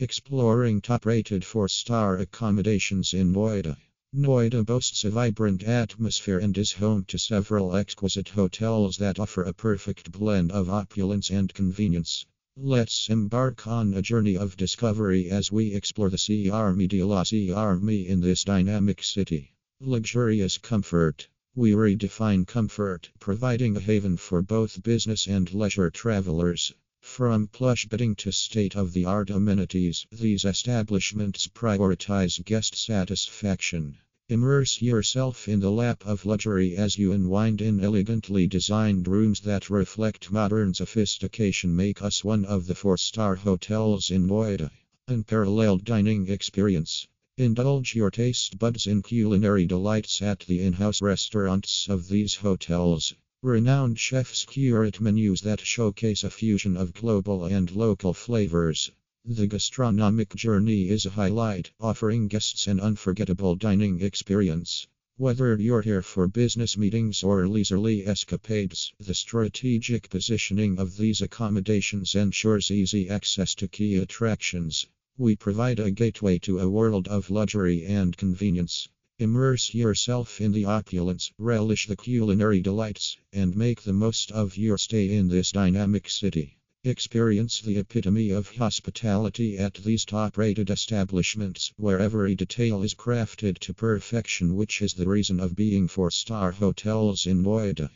Exploring top rated 4 star accommodations in Noida. Noida boasts a vibrant atmosphere and is home to several exquisite hotels that offer a perfect blend of opulence and convenience. Let's embark on a journey of discovery as we explore the crème de la crème in this dynamic city. Luxurious comfort. We redefine comfort, providing a haven for both business and leisure travelers. From plush bedding to state of the art amenities, these establishments prioritize guest satisfaction. Immerse yourself in the lap of luxury as you unwind in elegantly designed rooms that reflect modern sophistication. Make us one of the four star hotels in Noida. Unparalleled dining experience. Indulge your taste buds in culinary delights at the in house restaurants of these hotels. Renowned chefs curate menus that showcase a fusion of global and local flavors. The gastronomic journey is a highlight, offering guests an unforgettable dining experience. Whether you're here for business meetings or leisurely escapades, the strategic positioning of these accommodations ensures easy access to key attractions. We provide a gateway to a world of luxury and convenience. Immerse yourself in the opulence, relish the culinary delights, and make the most of your stay in this dynamic city. Experience the epitome of hospitality at these top rated establishments, where every detail is crafted to perfection, which is the reason of being four star hotels in Noida.